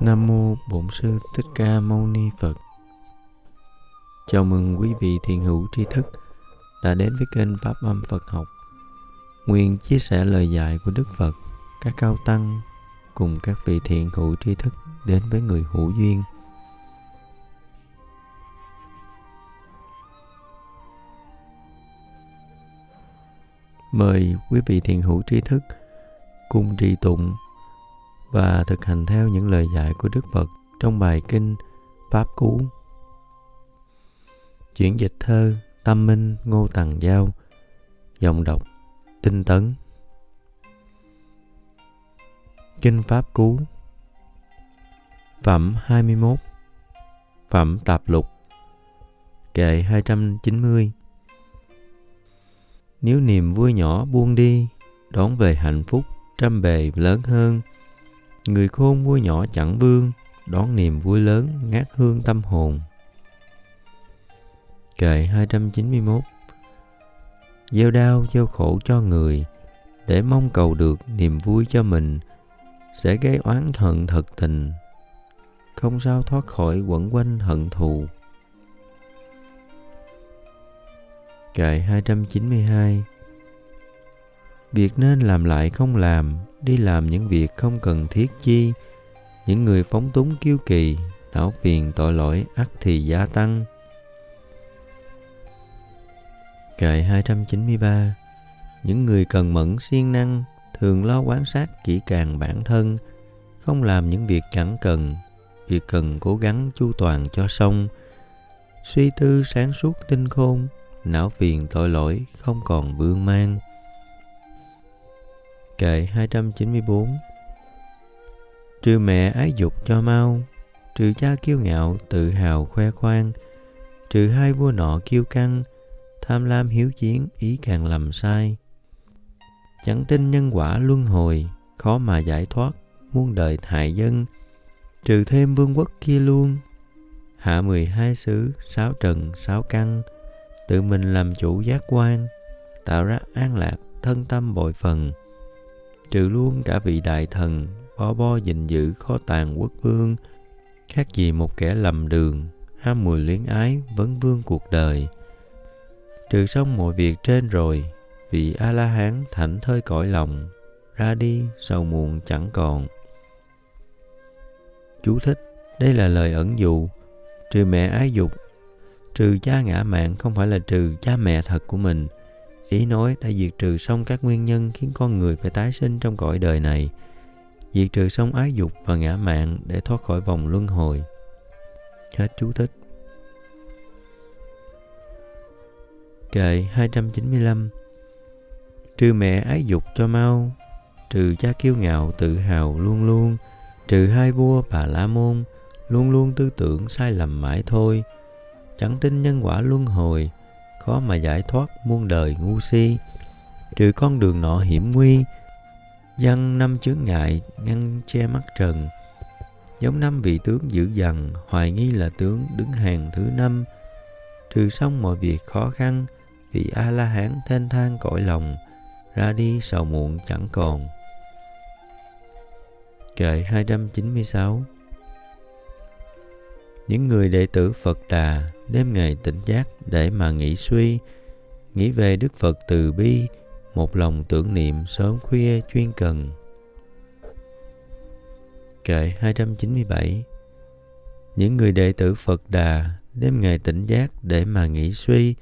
Nam mô Bổn sư Thích Ca Mâu Ni Phật. Chào mừng quý vị thiền hữu tri thức đã đến với kênh Pháp Âm Phật học. Nguyện chia sẻ lời dạy của Đức Phật, các cao tăng cùng các vị thiền hữu tri thức đến với người hữu duyên. Mời quý vị thiền hữu tri thức cùng trì tụng và thực hành theo những lời dạy của Đức Phật trong bài kinh Pháp Cú. Chuyển dịch thơ Tâm Minh Ngô Tằng Giao, Giọng đọc Tinh Tấn Kinh Pháp Cú, Phẩm 21 Phẩm Tạp Lục, Kệ 290 Nếu niềm vui nhỏ buông đi, Đón về hạnh phúc trăm bề lớn hơn Người khôn vui nhỏ chẳng vương, đón niềm vui lớn ngát hương tâm hồn. Kệ 291 Gieo đau, gieo khổ cho người, để mong cầu được niềm vui cho mình, sẽ gây oán hận thật tình, không sao thoát khỏi quẩn quanh hận thù. Kệ 292 Việc nên làm lại không làm, đi làm những việc không cần thiết chi. Những người phóng túng kiêu kỳ, não phiền tội lỗi ắt thì gia tăng. Kệ 293 Những người cần mẫn siêng năng, thường lo quan sát kỹ càng bản thân, không làm những việc chẳng cần, việc cần cố gắng chu toàn cho xong. Suy tư sáng suốt tinh khôn, não phiền tội lỗi không còn vương mang. Kệ 294 Trừ mẹ ái dục cho mau, trừ cha kiêu ngạo tự hào khoe khoang, trừ hai vua nọ kiêu căng, tham lam hiếu chiến ý càng lầm sai. Chẳng tin nhân quả luân hồi, khó mà giải thoát, muôn đời hại dân, trừ thêm vương quốc kia luôn. Hạ mười hai xứ, sáu trần, sáu căn, tự mình làm chủ giác quan, tạo ra an lạc, thân tâm bội phần trừ luôn cả vị đại thần, bo bo gìn giữ khó tàn quốc vương, khác gì một kẻ lầm đường, ham mùi luyến ái, vấn vương cuộc đời. Trừ xong mọi việc trên rồi, vị a la hán thảnh thơi cõi lòng, ra đi sầu muộn chẳng còn. Chú thích, đây là lời ẩn dụ, trừ mẹ ái dục. Trừ cha ngã mạng không phải là trừ cha mẹ thật của mình Ý nói đã diệt trừ xong các nguyên nhân khiến con người phải tái sinh trong cõi đời này, diệt trừ xong ái dục và ngã mạng để thoát khỏi vòng luân hồi. Hết chú thích. Kệ 295 Trừ mẹ ái dục cho mau, trừ cha kiêu ngạo tự hào luôn luôn, trừ hai vua bà la môn, luôn luôn tư tưởng sai lầm mãi thôi, chẳng tin nhân quả luân hồi, khó mà giải thoát muôn đời ngu si. Trừ con đường nọ hiểm nguy dân năm chướng ngại ngăn che mắt trần. Giống năm vị tướng dữ dằn, hoài nghi là tướng đứng hàng thứ năm. Trừ xong mọi việc khó khăn, vị a la hán thênh thang cõi lòng, ra đi sầu muộn chẳng còn. Kệ 296 những người đệ tử Phật Đà đêm ngày tỉnh giác để mà nghĩ suy, nghĩ về Đức Phật từ bi, một lòng tưởng niệm sớm khuya chuyên cần. Kệ 297 Những người đệ tử Phật Đà đêm ngày tỉnh giác để mà nghĩ suy,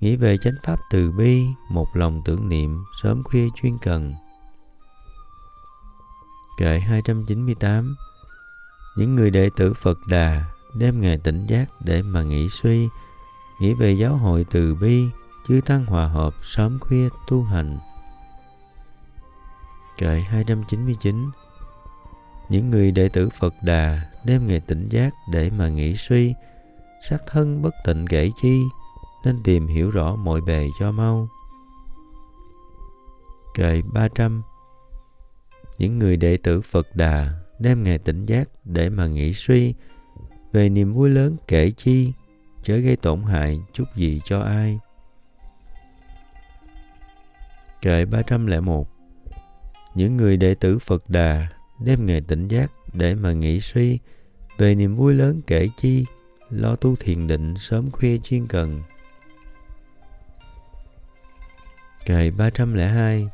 nghĩ về chánh pháp từ bi, một lòng tưởng niệm sớm khuya chuyên cần. Kệ 298 Những người đệ tử Phật Đà đêm ngày tỉnh giác để mà nghĩ suy, nghĩ về giáo hội từ bi, chư tăng hòa hợp sớm khuya tu hành. Kệ 299 Những người đệ tử Phật Đà đêm ngày tỉnh giác để mà nghĩ suy, sắc thân bất tịnh kể chi, nên tìm hiểu rõ mọi bề cho mau. Kệ 300 Những người đệ tử Phật Đà đêm ngày tỉnh giác để mà nghĩ suy, về niềm vui lớn kể chi chớ gây tổn hại chút gì cho ai. Kệ 301 Những người đệ tử Phật Đà đêm ngày tỉnh giác để mà nghĩ suy về niềm vui lớn kể chi lo tu thiền định sớm khuya chuyên cần. Kệ 302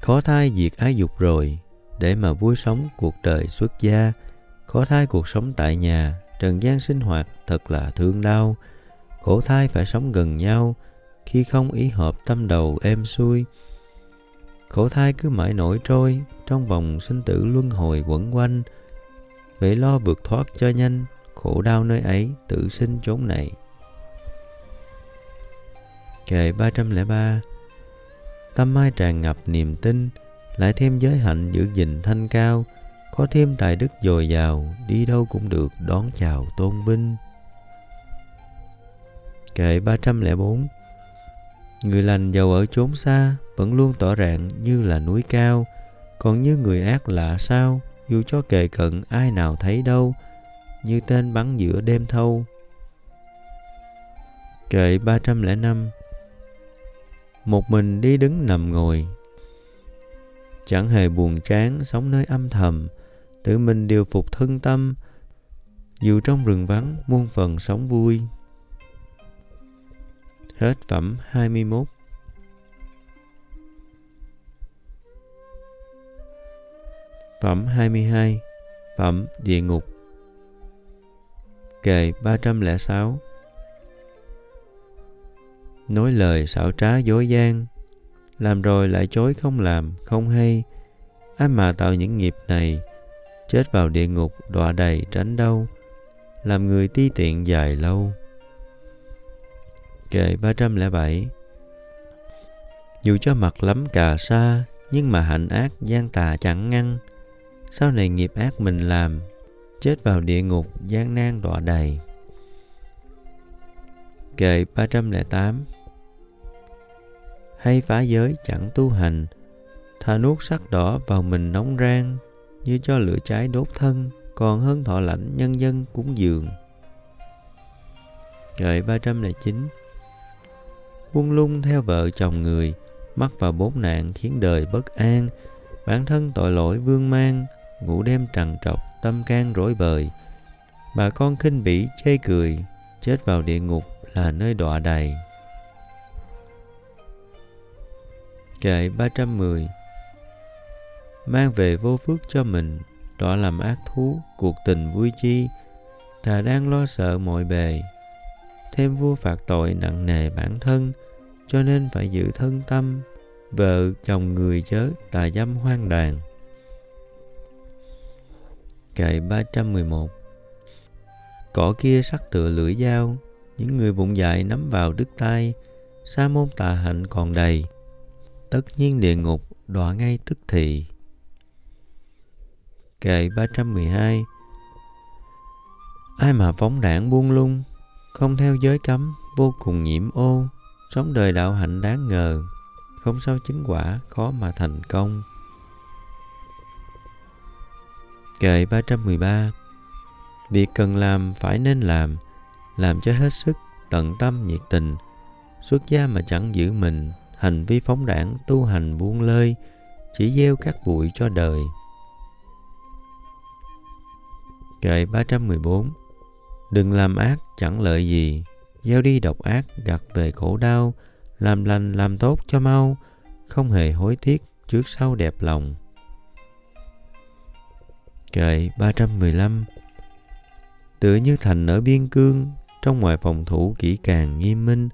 Khó thai diệt ái dục rồi, để mà vui sống cuộc đời xuất gia, khổ thai cuộc sống tại nhà, trần gian sinh hoạt thật là thương đau. Khổ thai phải sống gần nhau, khi không ý hợp tâm đầu êm xuôi. Khổ thai cứ mãi nổi trôi, trong vòng sinh tử luân hồi quẩn quanh. Vậy lo vượt thoát cho nhanh, khổ đau nơi ấy tự sinh chốn này. Kệ 303 Tâm mai tràn ngập niềm tin, lại thêm giới hạnh giữ gìn thanh cao, có thêm tài đức dồi dào, đi đâu cũng được đón chào tôn vinh. Kệ 304 Người lành giàu ở chốn xa vẫn luôn tỏ rạng như là núi cao, còn như người ác lạ sao, dù cho kề cận ai nào thấy đâu, như tên bắn giữa đêm thâu. Kệ 305 Một mình đi đứng nằm ngồi Chẳng hề buồn chán sống nơi âm thầm Tự mình điều phục thân tâm Dù trong rừng vắng muôn phần sống vui. Hết phẩm 21 Phẩm 22 Phẩm Địa Ngục. Kệ 306 Nói lời xảo trá dối gian Làm rồi lại chối không làm, không hay. Ai mà tạo những nghiệp này Chết vào địa ngục đọa đầy tránh đau Làm người ti tiện dài lâu. Kệ 307 Dù cho mặt lắm cà sa Nhưng mà hạnh ác gian tà chẳng ngăn. Sau này nghiệp ác mình làm chết vào địa ngục gian nan đọa đầy. Kệ 308 Hay phá giới chẳng tu hành, thà nuốt sắc đỏ vào mình nóng rang, như cho lửa cháy đốt thân, còn hơn thọ lãnh nhân dân cúng dường. Kệ 309 Buông lung theo vợ chồng người, mắc vào bốn nạn khiến đời bất an, bản thân tội lỗi vương mang, ngủ đêm trằn trọc, tâm can rối bời. Bà con khinh bỉ chê cười, chết vào địa ngục là nơi đọa đầy. Kệ 310 Mang về vô phước cho mình, đọa làm ác thú, cuộc tình vui chi, thà đang lo sợ mọi bề. Thêm vua phạt tội nặng nề bản thân, cho nên phải giữ thân tâm, vợ chồng người chớ tà dâm hoang đàn. Kệ 311 Cỏ kia sắc tựa lưỡi dao, những người bụng dại nắm vào đứt tay, sa môn tà hạnh còn đầy. Tất nhiên địa ngục đọa ngay tức thì. Kệ 312 Ai mà phóng đảng buông lung, không theo giới cấm, vô cùng nhiễm ô, sống đời đạo hạnh đáng ngờ, không sao chứng quả, khó mà thành công. Kệ 313 Việc cần làm phải nên làm, làm cho hết sức, tận tâm nhiệt tình. Xuất gia mà chẳng giữ mình, hành vi phóng đảng, tu hành buông lơi, chỉ gieo các bụi cho đời. Kệ 314 Đừng làm ác chẳng lợi gì, gieo đi độc ác gặt về khổ đau, làm lành làm tốt cho mau, không hề hối tiếc trước sau đẹp lòng. Kệ 315 Tựa như thành ở biên cương, trong ngoài phòng thủ kỹ càng nghiêm minh,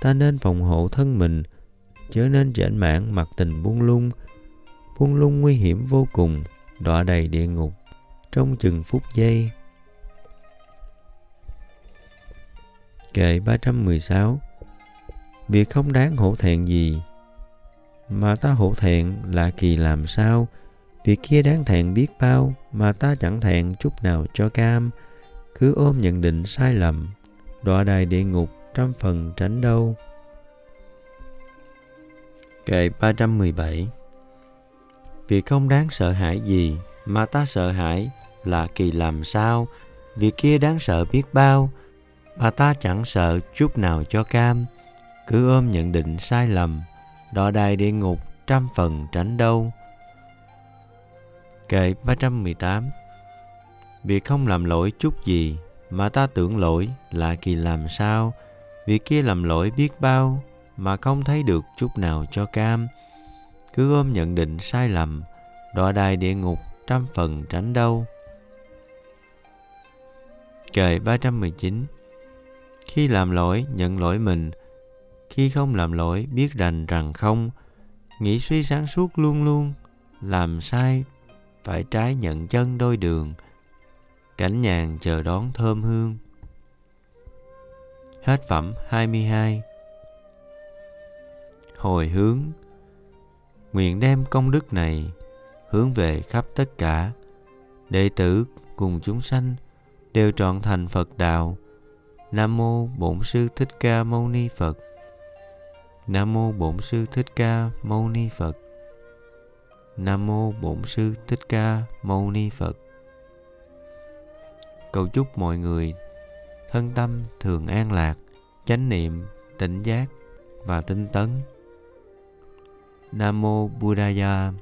ta nên phòng hộ thân mình, chớ nên chảnh mãn mặc tình buông lung. Buông lung nguy hiểm vô cùng, đọa đầy địa ngục, trong chừng phút giây. Kệ 316 Việc không đáng hổ thẹn gì, mà ta hổ thẹn là kỳ làm sao, Việc kia đáng thẹn biết bao mà ta chẳng thẹn chút nào cho cam. Cứ ôm nhận định sai lầm, đọa đài địa ngục trăm phần tránh đâu. Kệ 317 Việc không đáng sợ hãi gì mà ta sợ hãi là kỳ làm sao. Việc kia đáng sợ biết bao mà ta chẳng sợ chút nào cho cam. Cứ ôm nhận định sai lầm, đọ đài địa ngục trăm phần tránh đâu. Kệ 318 Việc không làm lỗi chút gì mà ta tưởng lỗi là kỳ làm sao Việc kia làm lỗi biết bao mà không thấy được chút nào cho cam Cứ ôm nhận định sai lầm Đọa đài địa ngục trăm phần tránh đâu Kệ 319 Khi làm lỗi, nhận lỗi mình. Khi không làm lỗi, biết rành rằng không. Nghĩ suy sáng suốt luôn luôn, Làm sai, phải trái nhận chân đôi đường. Cảnh nhàn chờ đón thơm hương. Hết phẩm 22 hồi hướng. Nguyện đem công đức này hướng về khắp tất cả đệ tử cùng chúng sanh đều trọn thành Phật đạo Nam mô Bổn sư Thích Ca Mâu Ni Phật Nam mô Bổn sư Thích Ca Mâu Ni Phật Nam mô Bổn sư Thích Ca Mâu Ni Phật. Cầu chúc mọi người thân tâm thường an lạc, chánh niệm, tỉnh giác và tinh tấn. Nam mô Buddhaya